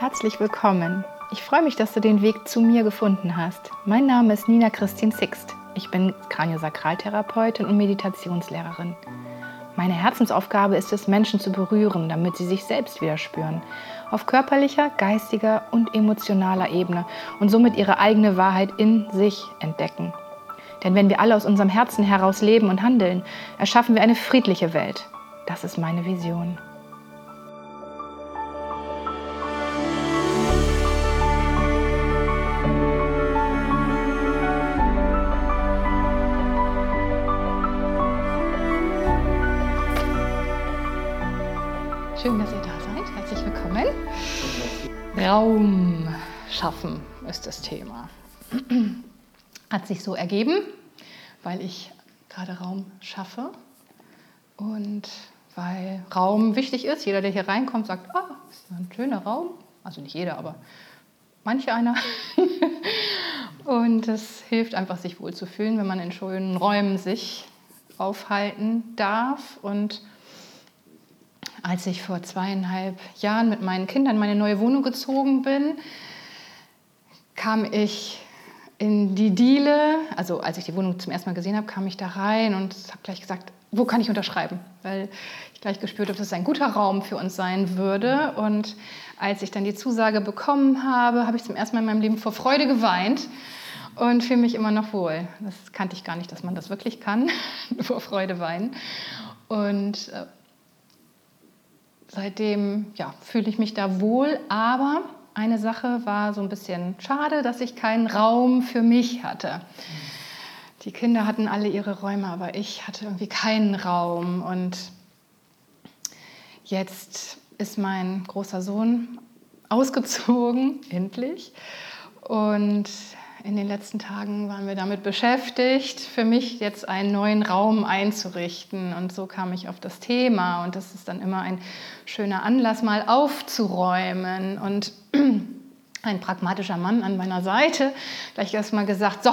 Herzlich willkommen. Ich freue mich, dass du den Weg zu mir gefunden hast. Mein Name ist Nina Christine Sixt. Ich bin Kraniosakraltherapeutin und Meditationslehrerin. Meine Herzensaufgabe ist es, Menschen zu berühren, damit sie sich selbst wieder spüren. Auf körperlicher, geistiger und emotionaler Ebene und somit ihre eigene Wahrheit in sich entdecken. Denn wenn wir alle aus unserem Herzen heraus leben und handeln, erschaffen wir eine friedliche Welt. Das ist meine Vision. Schön, dass ihr da seid. Herzlich willkommen. Raum schaffen ist das Thema. Hat sich so ergeben, weil ich gerade Raum schaffe und weil Raum wichtig ist. Jeder, der hier reinkommt, sagt, ah, ist ein schöner Raum. Also nicht jeder, aber manche einer. und es hilft einfach, sich wohlzufühlen, wenn man in schönen Räumen sich aufhalten darf und als ich vor zweieinhalb Jahren mit meinen Kindern in meine neue Wohnung gezogen bin, kam ich in die Diele, also als ich die Wohnung zum ersten Mal gesehen habe, kam ich da rein und habe gleich gesagt, wo kann ich unterschreiben? Weil ich gleich gespürt habe, dass es ein guter Raum für uns sein würde. Und als ich dann die Zusage bekommen habe, habe ich zum ersten Mal in meinem Leben vor Freude geweint und fühle mich immer noch wohl. Das kannte ich gar nicht, dass man das wirklich kann, vor Freude weinen. Und äh, seitdem ja, fühle ich mich da wohl, aber eine Sache war so ein bisschen schade, dass ich keinen Raum für mich hatte. Die Kinder hatten alle ihre Räume, aber ich hatte irgendwie keinen Raum. Und jetzt ist mein großer Sohn ausgezogen, endlich. Und in den letzten Tagen waren wir damit beschäftigt, für mich jetzt einen neuen Raum einzurichten. Und so kam ich auf das Thema. Und das ist dann immer ein schöner Anlass, mal aufzuräumen. Und ein pragmatischer Mann an meiner Seite gleich erst mal gesagt, so,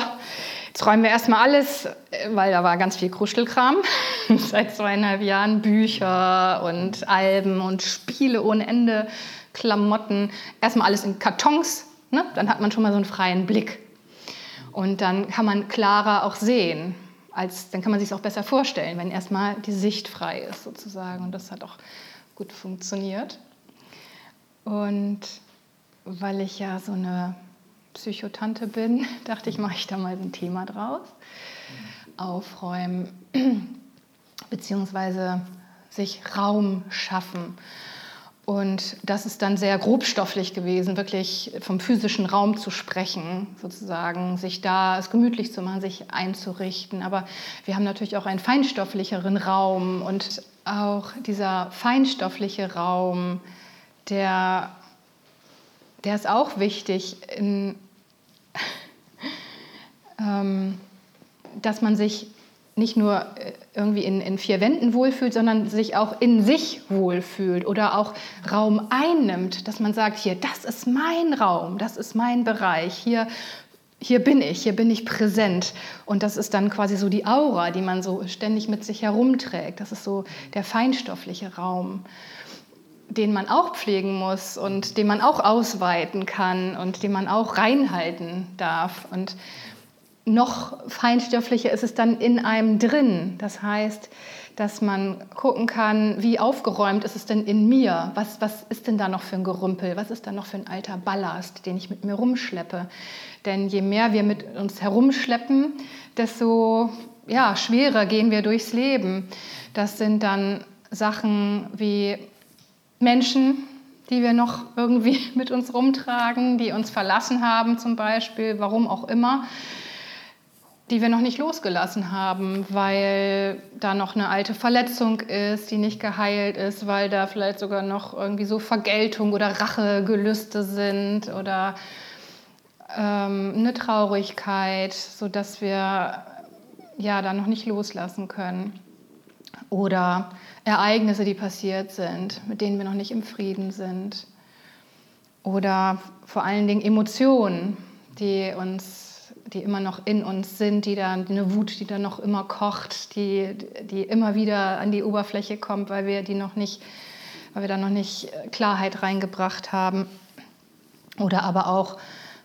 jetzt räumen wir erstmal alles, weil da war ganz viel Kruschelkram. Seit zweieinhalb Jahren Bücher und Alben und Spiele ohne Ende, Klamotten. Erstmal alles in Kartons, ne? dann hat man schon mal so einen freien Blick. Und dann kann man klarer auch sehen. Als, dann kann man sich es auch besser vorstellen, wenn erstmal die Sicht frei ist sozusagen. Und das hat auch gut funktioniert. Und weil ich ja so eine Psychotante bin, dachte ich, mache ich da mal ein Thema draus. Aufräumen, beziehungsweise sich Raum schaffen. Und das ist dann sehr grobstofflich gewesen, wirklich vom physischen Raum zu sprechen, sozusagen, sich da es gemütlich zu machen, sich einzurichten. Aber wir haben natürlich auch einen feinstofflicheren Raum und auch dieser feinstoffliche Raum, der, der ist auch wichtig, in, ähm, dass man sich nicht nur äh, irgendwie in, in, vier Wänden wohlfühlt, sondern sich auch in sich wohlfühlt oder auch Raum einnimmt, dass man sagt, hier, das ist mein Raum, das ist mein Bereich, hier, hier bin ich, hier bin ich präsent. Und das ist dann quasi so die Aura, die man so ständig mit sich herumträgt. Das ist so der feinstoffliche Raum den man auch pflegen muss und den man auch ausweiten kann und den man auch reinhalten darf. Und noch feinstofflicher ist es dann in einem drin. Das heißt, dass man gucken kann, wie aufgeräumt ist es denn in mir? Was, was ist denn da noch für ein Gerümpel? Was ist da noch für ein alter Ballast, den ich mit mir rumschleppe? Denn je mehr wir mit uns herumschleppen, desto ja, schwerer gehen wir durchs Leben. Das sind dann Sachen wie Menschen, die wir noch irgendwie mit uns rumtragen, die uns verlassen haben zum Beispiel, warum auch immer die wir noch nicht losgelassen haben, weil da noch eine alte Verletzung ist, die nicht geheilt ist, weil da vielleicht sogar noch irgendwie so Vergeltung oder Rachegelüste sind oder ähm, eine Traurigkeit, sodass wir ja da noch nicht loslassen können. Oder Ereignisse, die passiert sind, mit denen wir noch nicht im Frieden sind. Oder vor allen Dingen Emotionen, die uns die immer noch in uns sind, die dann eine Wut, die dann noch immer kocht, die, die immer wieder an die Oberfläche kommt, weil wir die noch nicht, weil wir da noch nicht Klarheit reingebracht haben. Oder aber auch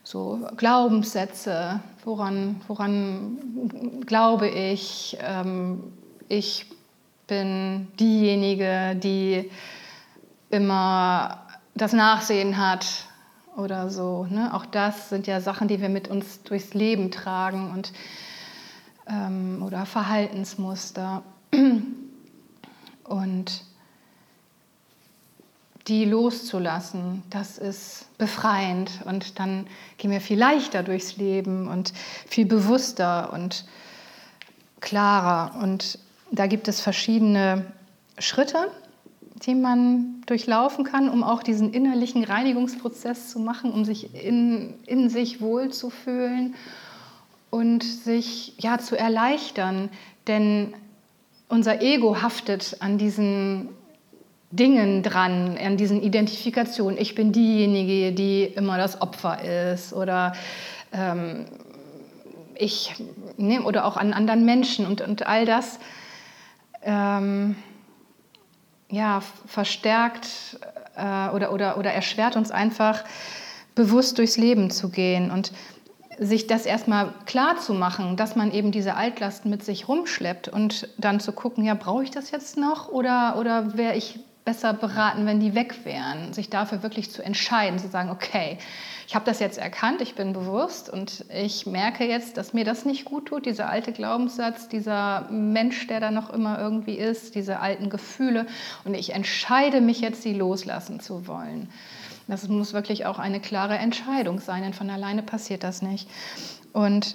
so Glaubenssätze, woran, woran glaube ich, ähm, ich bin diejenige, die immer das Nachsehen hat oder so. Ne? Auch das sind ja Sachen, die wir mit uns durchs Leben tragen und ähm, oder Verhaltensmuster. Und die loszulassen, das ist befreiend und dann gehen wir viel leichter durchs Leben und viel bewusster und klarer. Und da gibt es verschiedene Schritte, die man durchlaufen kann, um auch diesen innerlichen Reinigungsprozess zu machen, um sich in, in sich wohlzufühlen und sich ja zu erleichtern. Denn unser Ego haftet an diesen Dingen dran, an diesen Identifikationen. Ich bin diejenige, die immer das Opfer ist oder ähm, ich ne, oder auch an anderen Menschen und, und all das ähm, ja, verstärkt äh, oder, oder, oder erschwert uns einfach, bewusst durchs Leben zu gehen und sich das erstmal klar zu machen, dass man eben diese Altlasten mit sich rumschleppt und dann zu gucken, ja, brauche ich das jetzt noch oder, oder wäre ich besser beraten, wenn die weg wären, sich dafür wirklich zu entscheiden, zu sagen, okay, ich habe das jetzt erkannt, ich bin bewusst und ich merke jetzt, dass mir das nicht gut tut, dieser alte Glaubenssatz, dieser Mensch, der da noch immer irgendwie ist, diese alten Gefühle und ich entscheide mich jetzt, sie loslassen zu wollen. Das muss wirklich auch eine klare Entscheidung sein, denn von alleine passiert das nicht. Und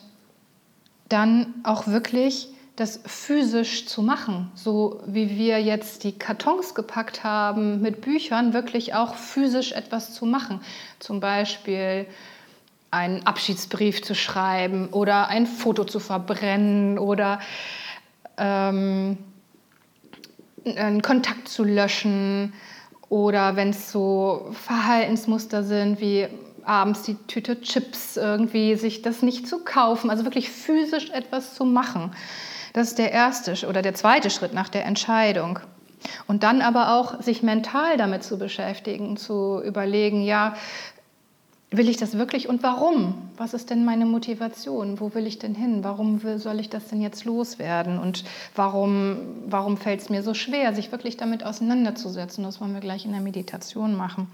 dann auch wirklich das physisch zu machen, so wie wir jetzt die Kartons gepackt haben mit Büchern, wirklich auch physisch etwas zu machen. Zum Beispiel einen Abschiedsbrief zu schreiben oder ein Foto zu verbrennen oder ähm, einen Kontakt zu löschen oder wenn es so Verhaltensmuster sind wie abends die Tüte Chips irgendwie, sich das nicht zu kaufen, also wirklich physisch etwas zu machen. Das ist der erste oder der zweite Schritt nach der Entscheidung. Und dann aber auch sich mental damit zu beschäftigen, zu überlegen, ja, will ich das wirklich und warum? Was ist denn meine Motivation? Wo will ich denn hin? Warum soll ich das denn jetzt loswerden? Und warum, warum fällt es mir so schwer, sich wirklich damit auseinanderzusetzen? Das wollen wir gleich in der Meditation machen.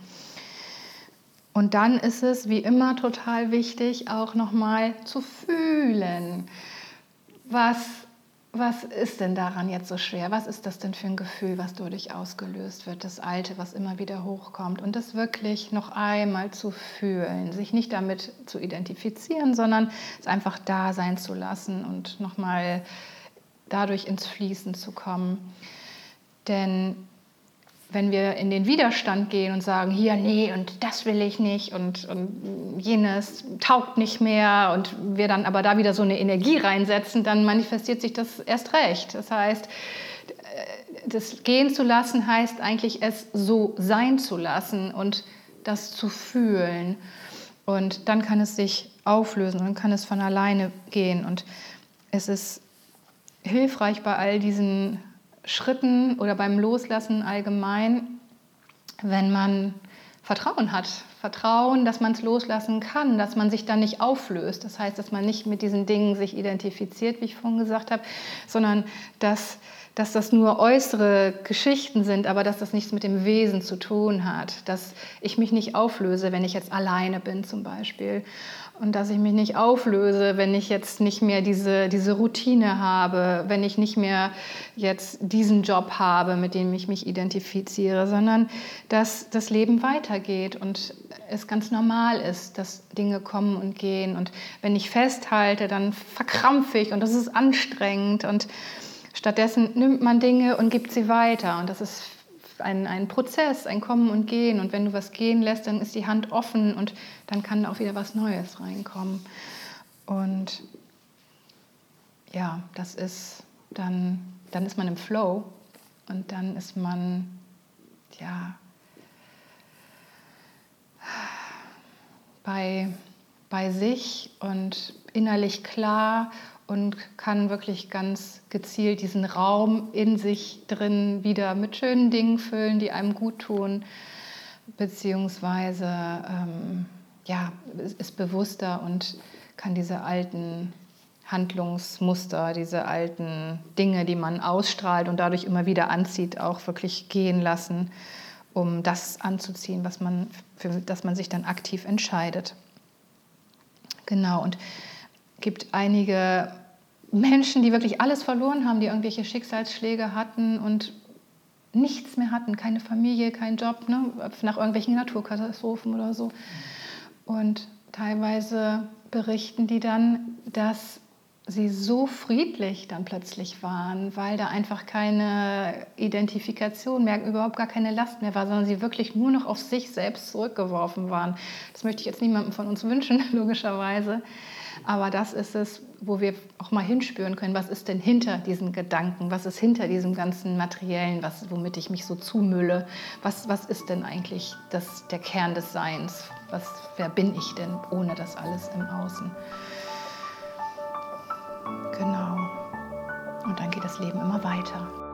Und dann ist es wie immer total wichtig, auch nochmal zu fühlen. Was was ist denn daran jetzt so schwer? Was ist das denn für ein Gefühl, was dadurch ausgelöst wird? Das Alte, was immer wieder hochkommt. Und das wirklich noch einmal zu fühlen, sich nicht damit zu identifizieren, sondern es einfach da sein zu lassen und nochmal dadurch ins Fließen zu kommen. Denn wenn wir in den Widerstand gehen und sagen, hier, nee, und das will ich nicht und, und jenes taugt nicht mehr und wir dann aber da wieder so eine Energie reinsetzen, dann manifestiert sich das erst recht. Das heißt, das gehen zu lassen heißt eigentlich, es so sein zu lassen und das zu fühlen. Und dann kann es sich auflösen und dann kann es von alleine gehen. Und es ist hilfreich bei all diesen Schritten oder beim Loslassen allgemein, wenn man Vertrauen hat. Vertrauen, dass man es loslassen kann, dass man sich dann nicht auflöst. Das heißt, dass man nicht mit diesen Dingen sich identifiziert, wie ich vorhin gesagt habe, sondern dass, dass das nur äußere Geschichten sind, aber dass das nichts mit dem Wesen zu tun hat. Dass ich mich nicht auflöse, wenn ich jetzt alleine bin zum Beispiel und dass ich mich nicht auflöse, wenn ich jetzt nicht mehr diese, diese Routine habe, wenn ich nicht mehr jetzt diesen Job habe, mit dem ich mich identifiziere, sondern dass das Leben weitergeht und es ganz normal ist, dass Dinge kommen und gehen. Und wenn ich festhalte, dann verkrampfe ich und das ist anstrengend und stattdessen nimmt man Dinge und gibt sie weiter und das ist ein, ein Prozess, ein Kommen und Gehen. Und wenn du was gehen lässt, dann ist die Hand offen und dann kann auch wieder was Neues reinkommen. Und ja, das ist dann, dann ist man im Flow und dann ist man, ja, bei, bei sich und innerlich klar und kann wirklich ganz gezielt diesen Raum in sich drin wieder mit schönen Dingen füllen, die einem gut tun, beziehungsweise ähm, ja, ist bewusster und kann diese alten Handlungsmuster, diese alten Dinge, die man ausstrahlt und dadurch immer wieder anzieht, auch wirklich gehen lassen, um das anzuziehen, was man, für das man sich dann aktiv entscheidet. Genau, und gibt einige Menschen, die wirklich alles verloren haben, die irgendwelche Schicksalsschläge hatten und nichts mehr hatten, keine Familie, keinen Job, ne? nach irgendwelchen Naturkatastrophen oder so. Und teilweise berichten die dann, dass sie so friedlich dann plötzlich waren, weil da einfach keine Identifikation mehr, überhaupt gar keine Last mehr war, sondern sie wirklich nur noch auf sich selbst zurückgeworfen waren. Das möchte ich jetzt niemandem von uns wünschen, logischerweise. Aber das ist es, wo wir auch mal hinspüren können, was ist denn hinter diesen Gedanken, was ist hinter diesem ganzen Materiellen, was, womit ich mich so zumülle, was, was ist denn eigentlich das, der Kern des Seins, was, wer bin ich denn ohne das alles im Außen. Genau. Und dann geht das Leben immer weiter.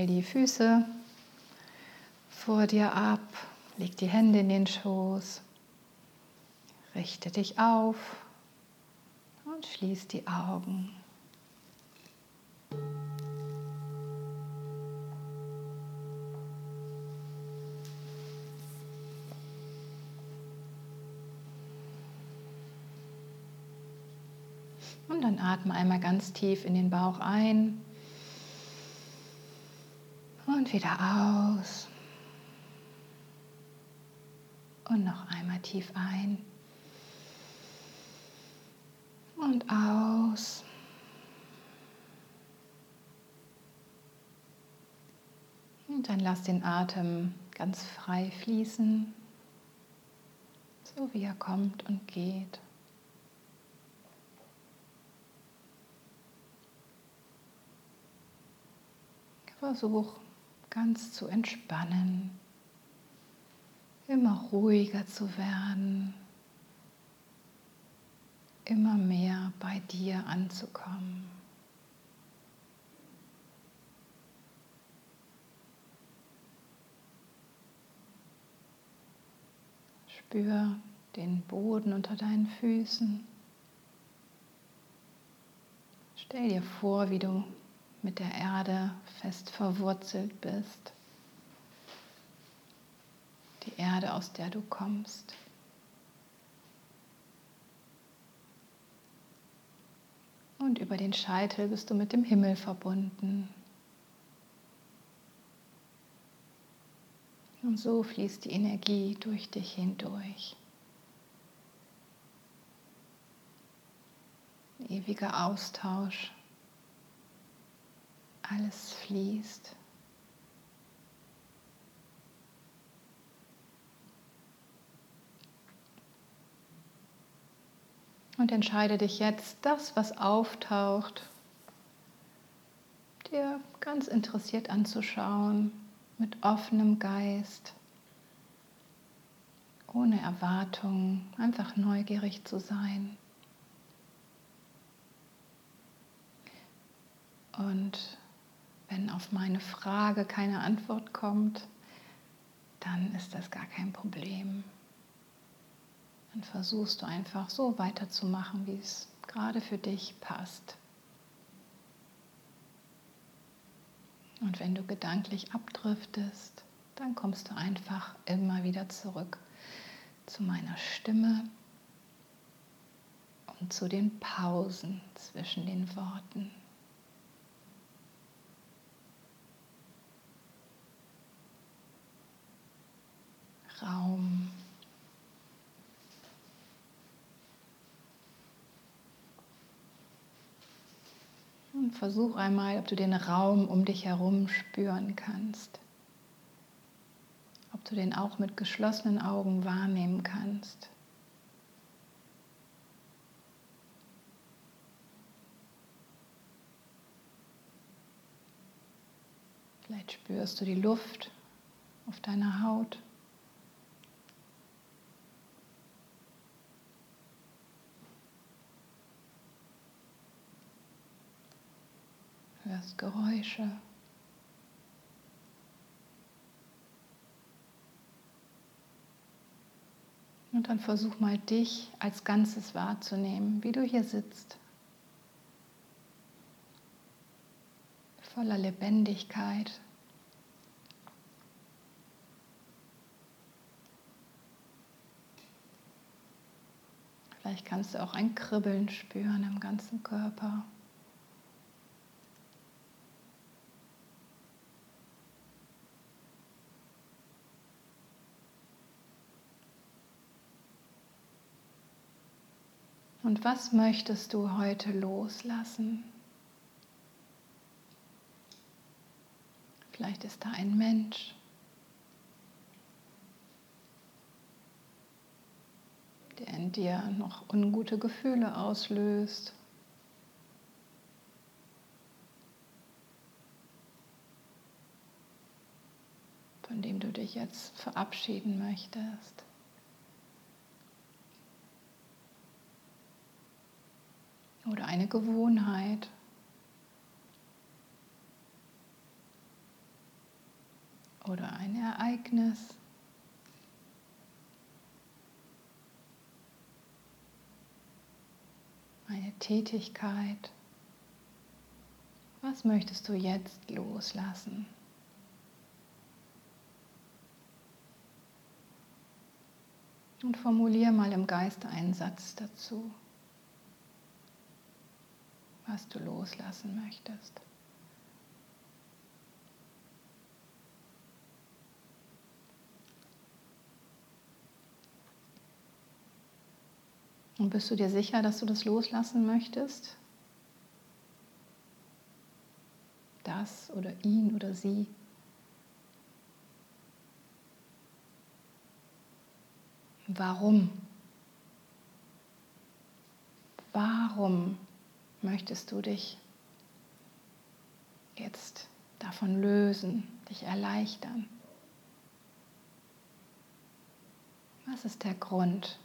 Stell die Füße vor dir ab, leg die Hände in den Schoß. Richte dich auf und schließ die Augen. Und dann atme einmal ganz tief in den Bauch ein wieder aus. Und noch einmal tief ein und aus. Und dann lass den Atem ganz frei fließen, so wie er kommt und geht. Versuch ganz zu entspannen, immer ruhiger zu werden immer mehr bei dir anzukommen. Spür den Boden unter deinen Füßen. Stell dir vor, wie du mit der Erde fest verwurzelt bist. Die Erde, aus der du kommst. Und über den Scheitel bist du mit dem Himmel verbunden. Und so fließt die Energie durch dich hindurch. Ewiger Austausch. Alles fließt. Und entscheide dich jetzt, das, was auftaucht, dir ganz interessiert anzuschauen, mit offenem Geist, ohne Erwartung, einfach neugierig zu sein. Und wenn auf meine Frage keine Antwort kommt, dann ist das gar kein Problem. Dann versuchst du einfach so weiterzumachen, wie es gerade für dich passt. Und wenn du gedanklich abdriftest, dann kommst du einfach immer wieder zurück zu meiner Stimme und zu den Pausen zwischen den Worten. Raum. Und versuch einmal, ob du den Raum um dich herum spüren kannst. Ob du den auch mit geschlossenen Augen wahrnehmen kannst. Vielleicht spürst du die Luft auf deiner Haut. Hörst Geräusche. Und dann versuch mal dich als Ganzes wahrzunehmen, wie du hier sitzt. Voller Lebendigkeit. Vielleicht kannst du auch ein Kribbeln spüren im ganzen Körper. Und was möchtest du heute loslassen? Vielleicht ist da ein Mensch, der in dir noch ungute Gefühle auslöst. von dem du dich jetzt verabschieden möchtest. Oder eine Gewohnheit. Oder ein Ereignis. Eine Tätigkeit. Was möchtest du jetzt loslassen? Und formulier mal im Geiste einen Satz dazu was du loslassen möchtest. Und bist du dir sicher, dass du das loslassen möchtest? Das oder ihn oder sie? Warum? Warum möchtest du dich jetzt davon lösen, dich erleichtern? Was ist der Grund?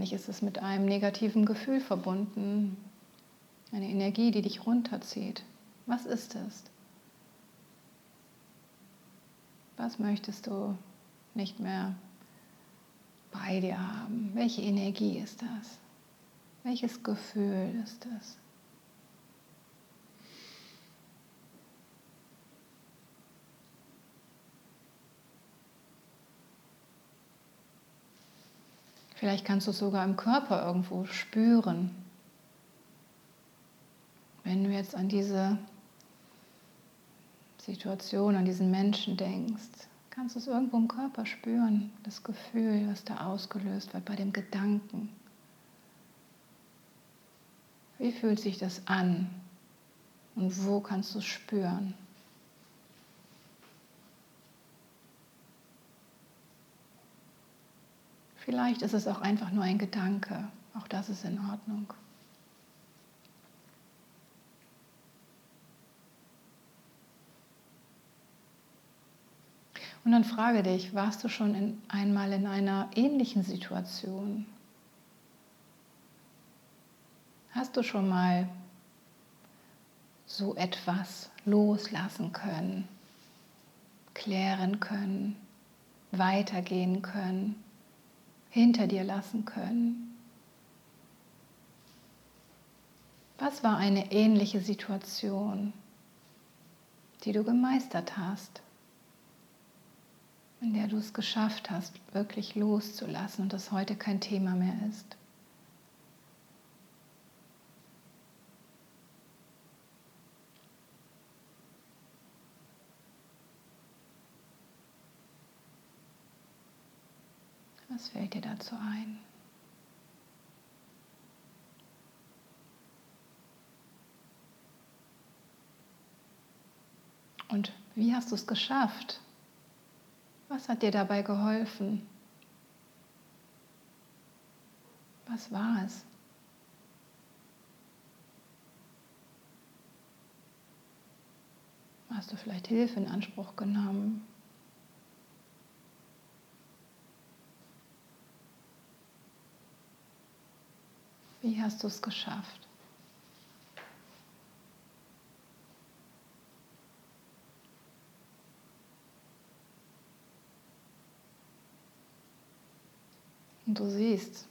Wahrscheinlich ist es mit einem negativen Gefühl verbunden, eine Energie, die dich runterzieht. Was ist es? Was möchtest du nicht mehr bei dir haben? Welche Energie ist das? Welches Gefühl ist das? Vielleicht kannst du es sogar im Körper irgendwo spüren. Wenn du jetzt an diese Situation, an diesen Menschen denkst, kannst du es irgendwo im Körper spüren, das Gefühl, was da ausgelöst wird bei dem Gedanken. Wie fühlt sich das an und wo kannst du es spüren? Vielleicht ist es auch einfach nur ein Gedanke. Auch das ist in Ordnung. Und dann frage dich, warst du schon in, einmal in einer ähnlichen Situation? Hast du schon mal so etwas loslassen können, klären können, weitergehen können? Hinter dir lassen können? Was war eine ähnliche Situation, die du gemeistert hast, in der du es geschafft hast, wirklich loszulassen und das heute kein Thema mehr ist? Was fällt dir dazu ein? Und wie hast du es geschafft? Was hat dir dabei geholfen? Was war es? Hast du vielleicht Hilfe in Anspruch genommen? Wie hast du es geschafft? Und du siehst,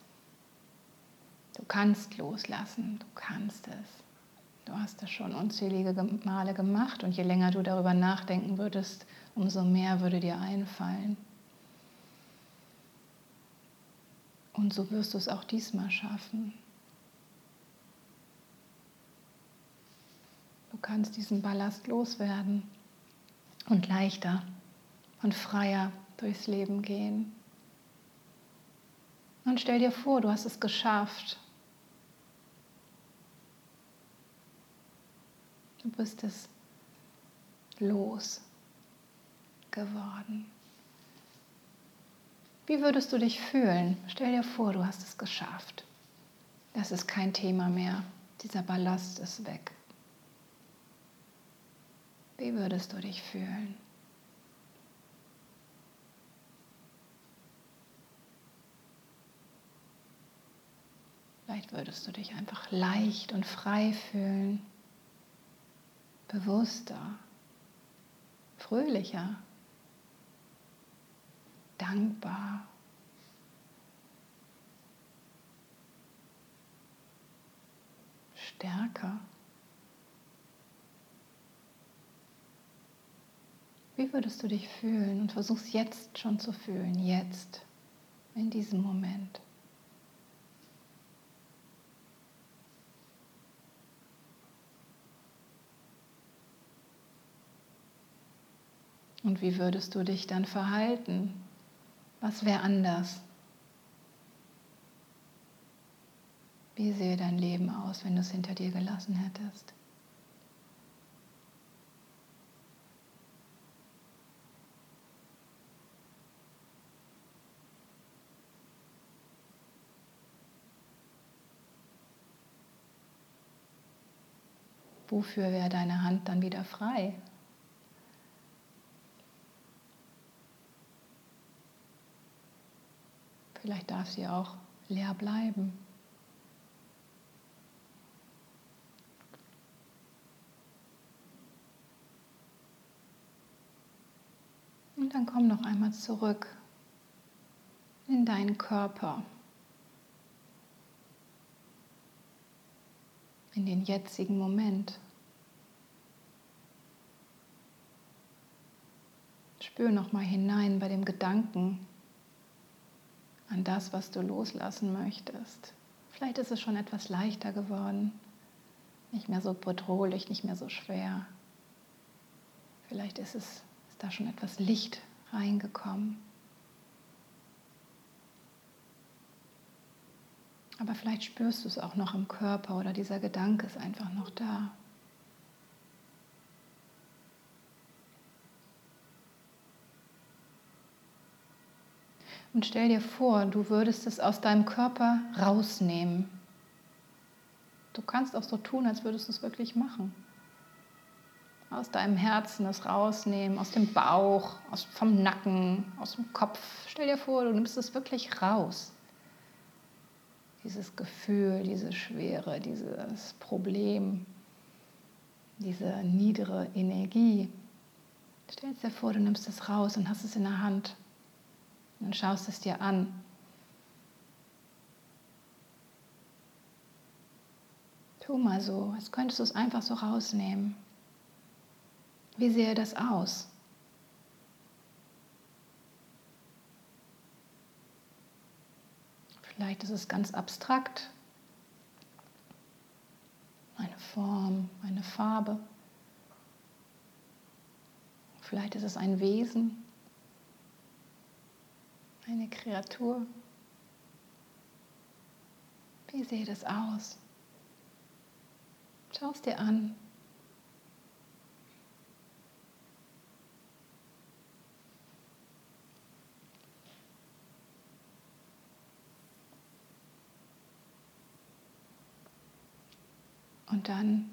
du kannst loslassen, du kannst es. Du hast es schon unzählige Male gemacht und je länger du darüber nachdenken würdest, umso mehr würde dir einfallen. Und so wirst du es auch diesmal schaffen. Kannst diesen Ballast loswerden und leichter und freier durchs Leben gehen. Und stell dir vor, du hast es geschafft. Du bist es los geworden. Wie würdest du dich fühlen? Stell dir vor, du hast es geschafft. Das ist kein Thema mehr. Dieser Ballast ist weg. Wie würdest du dich fühlen? Vielleicht würdest du dich einfach leicht und frei fühlen, bewusster, fröhlicher, dankbar. Stärker. Wie würdest du dich fühlen? Und versuch's jetzt schon zu fühlen, jetzt, in diesem Moment. Und wie würdest du dich dann verhalten? Was wäre anders? Wie sähe dein Leben aus, wenn du es hinter dir gelassen hättest? Wofür wäre deine Hand dann wieder frei? Vielleicht darf sie auch leer bleiben. Und dann komm noch einmal zurück in deinen Körper, in den jetzigen Moment. Spür noch mal hinein bei dem Gedanken, an das, was du loslassen möchtest. Vielleicht ist es schon etwas leichter geworden, nicht mehr so bedrohlich, nicht mehr so schwer. Vielleicht ist es ist da schon etwas Licht reingekommen. Aber vielleicht spürst du es auch noch im Körper oder dieser Gedanke ist einfach noch da. Und stell dir vor, du würdest es aus deinem Körper rausnehmen. Du kannst auch so tun, als würdest du es wirklich machen. Aus deinem Herzen es rausnehmen, aus dem Bauch, aus, vom Nacken, aus dem Kopf. Stell dir vor, du nimmst es wirklich raus. Dieses Gefühl, diese Schwere, dieses Problem, diese niedere Energie. Stell dir vor, du nimmst es raus und hast es in der Hand und schaust es dir an. Tu mal so, als könntest du es einfach so rausnehmen. Wie sähe das aus? Vielleicht ist es ganz abstrakt. Eine Form, eine Farbe. Vielleicht ist es ein Wesen eine Kreatur. Wie sieht es aus? Schau es dir an. Und dann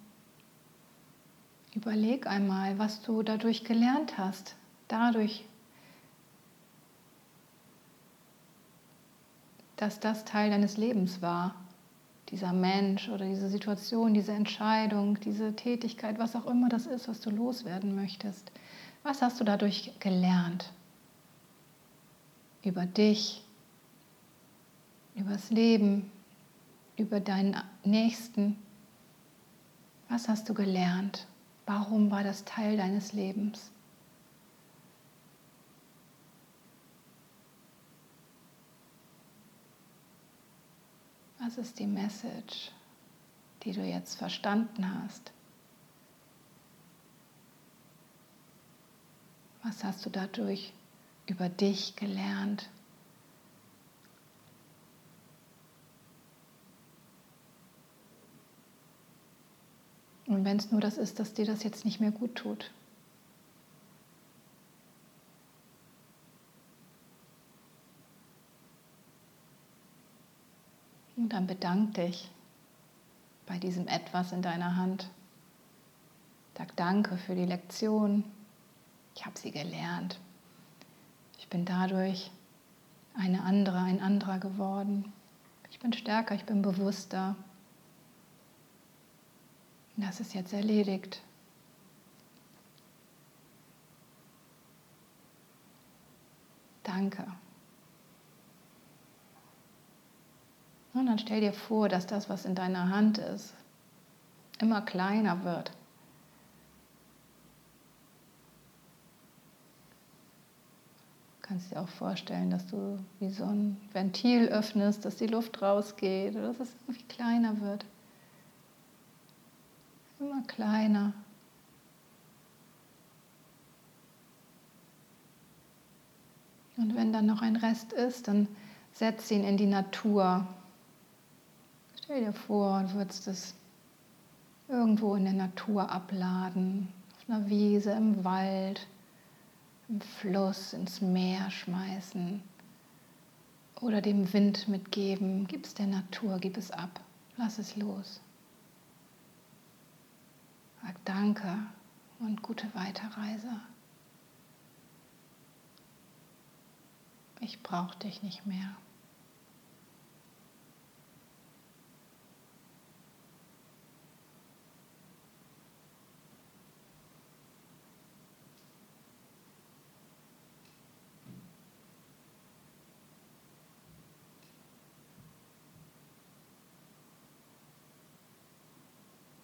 überleg einmal, was du dadurch gelernt hast. Dadurch, dass das Teil deines Lebens war. Dieser Mensch oder diese Situation, diese Entscheidung, diese Tätigkeit, was auch immer das ist, was du loswerden möchtest. Was hast du dadurch gelernt? Über dich, über das Leben, über deinen Nächsten. Was hast du gelernt? Warum war das Teil deines Lebens? Was ist die Message, die du jetzt verstanden hast? Was hast du dadurch über dich gelernt? Und wenn es nur das ist, dass dir das jetzt nicht mehr gut tut. Und dann bedank dich bei diesem Etwas in deiner Hand. Sag Danke für die Lektion. Ich habe sie gelernt. Ich bin dadurch eine andere, ein anderer geworden. Ich bin stärker, ich bin bewusster. Das ist jetzt erledigt. Danke. Und dann stell dir vor, dass das, was in deiner Hand ist, immer kleiner wird. Du kannst dir auch vorstellen, dass du wie so ein Ventil öffnest, dass die Luft rausgeht oder dass es irgendwie kleiner wird immer kleiner. Und wenn dann noch ein Rest ist, dann setz ihn in die Natur. Stell dir vor, du würdest es irgendwo in der Natur abladen, auf einer Wiese, im Wald, im Fluss, ins Meer schmeißen oder dem Wind mitgeben. Gib es der Natur, gib es ab, lass es los. Sag Danke und gute Weiterreise. Ich brauche dich nicht mehr.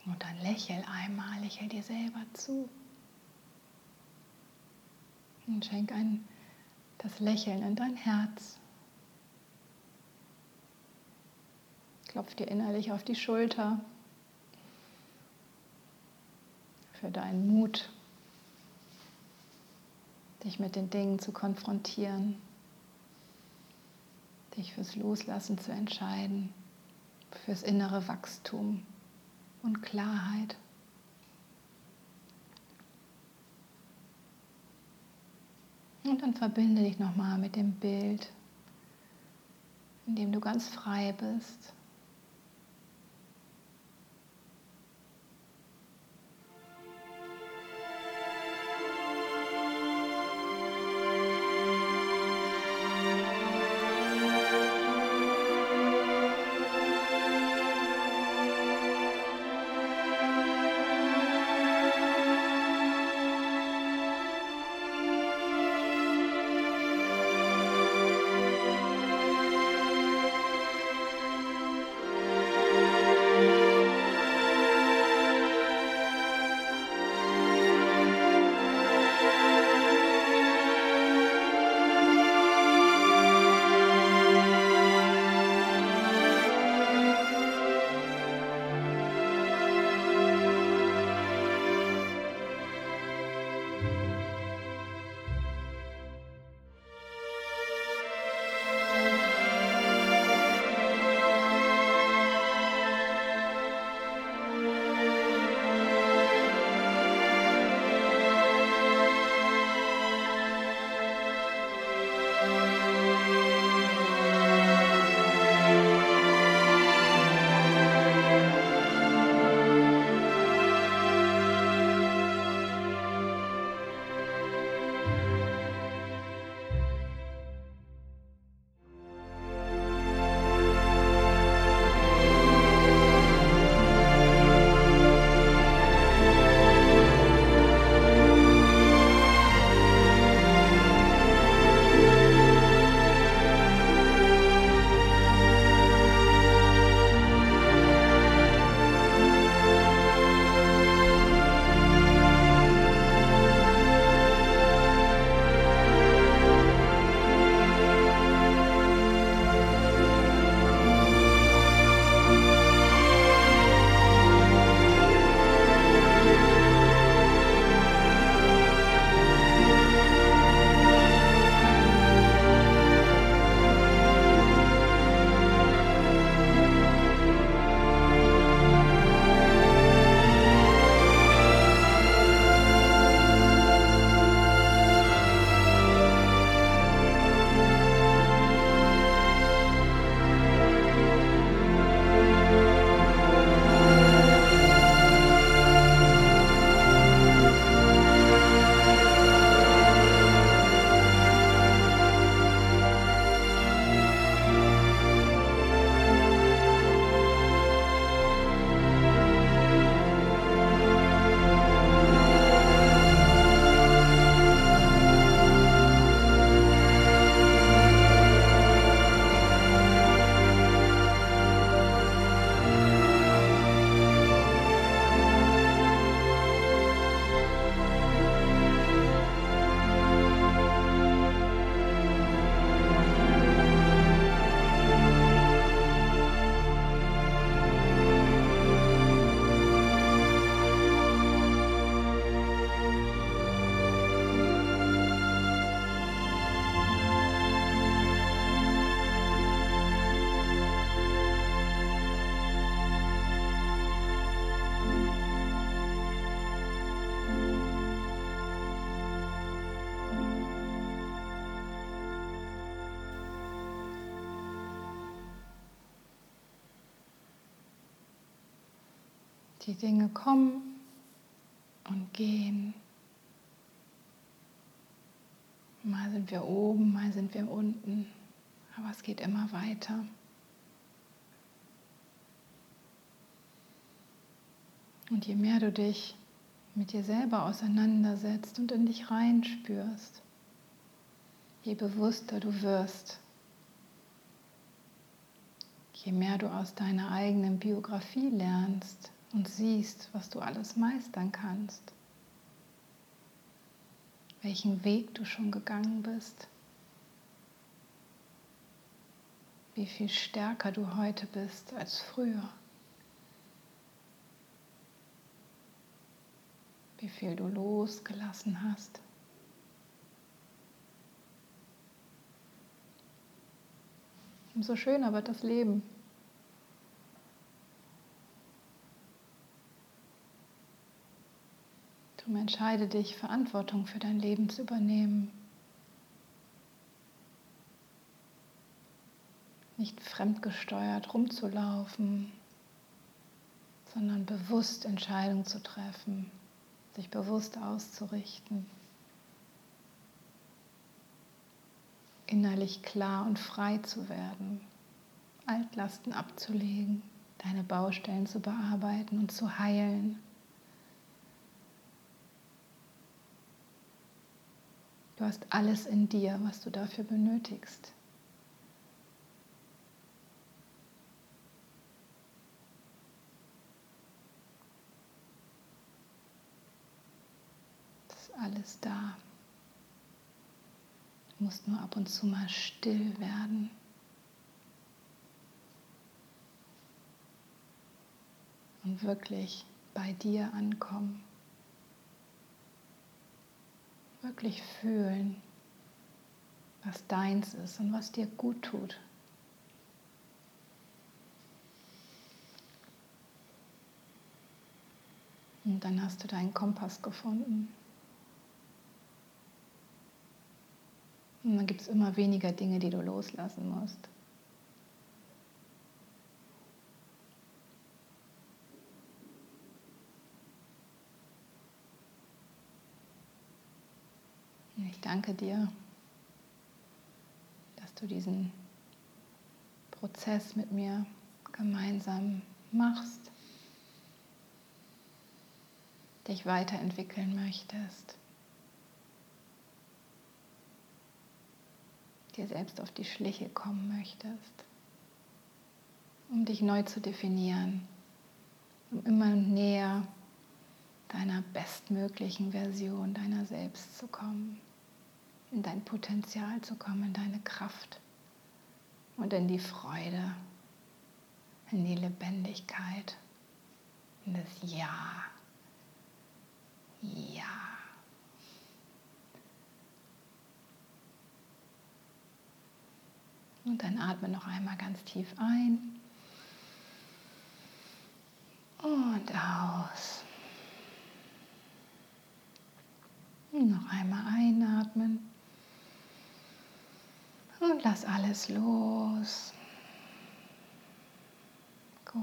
Und dann lächel einmal, lächel dir selber zu. Und schenk ein, das Lächeln in dein Herz. Klopf dir innerlich auf die Schulter für deinen Mut, dich mit den Dingen zu konfrontieren, dich fürs Loslassen zu entscheiden, fürs innere Wachstum und Klarheit. Und dann verbinde dich nochmal mit dem Bild, in dem du ganz frei bist. Die Dinge kommen und gehen. Mal sind wir oben, mal sind wir unten, aber es geht immer weiter. Und je mehr du dich mit dir selber auseinandersetzt und in dich reinspürst, je bewusster du wirst, je mehr du aus deiner eigenen Biografie lernst und siehst, was du alles meistern kannst, welchen Weg du schon gegangen bist, wie viel stärker du heute bist als früher. wie viel du losgelassen hast. Umso schöner wird das Leben. Du entscheide dich, Verantwortung für dein Leben zu übernehmen. Nicht fremdgesteuert rumzulaufen, sondern bewusst Entscheidungen zu treffen sich bewusst auszurichten, innerlich klar und frei zu werden, Altlasten abzulegen, deine Baustellen zu bearbeiten und zu heilen. Du hast alles in dir, was du dafür benötigst. alles da. Du musst nur ab und zu mal still werden. Und wirklich bei dir ankommen. Wirklich fühlen, was deins ist und was dir gut tut. Und dann hast du deinen Kompass gefunden. Und dann gibt es immer weniger Dinge, die du loslassen musst. Danke dir, dass du diesen Prozess mit mir gemeinsam machst, dich weiterentwickeln möchtest. dir selbst auf die Schliche kommen möchtest, um dich neu zu definieren, um immer näher deiner bestmöglichen Version deiner selbst zu kommen, in dein Potenzial zu kommen, in deine Kraft und in die Freude, in die Lebendigkeit, in das Ja. Ja. Und dann atme noch einmal ganz tief ein und aus. Und noch einmal einatmen und lass alles los. Gut.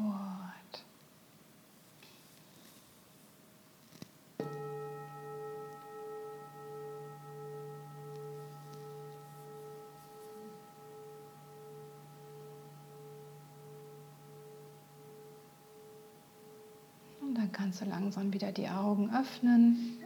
Und dann kannst du langsam wieder die Augen öffnen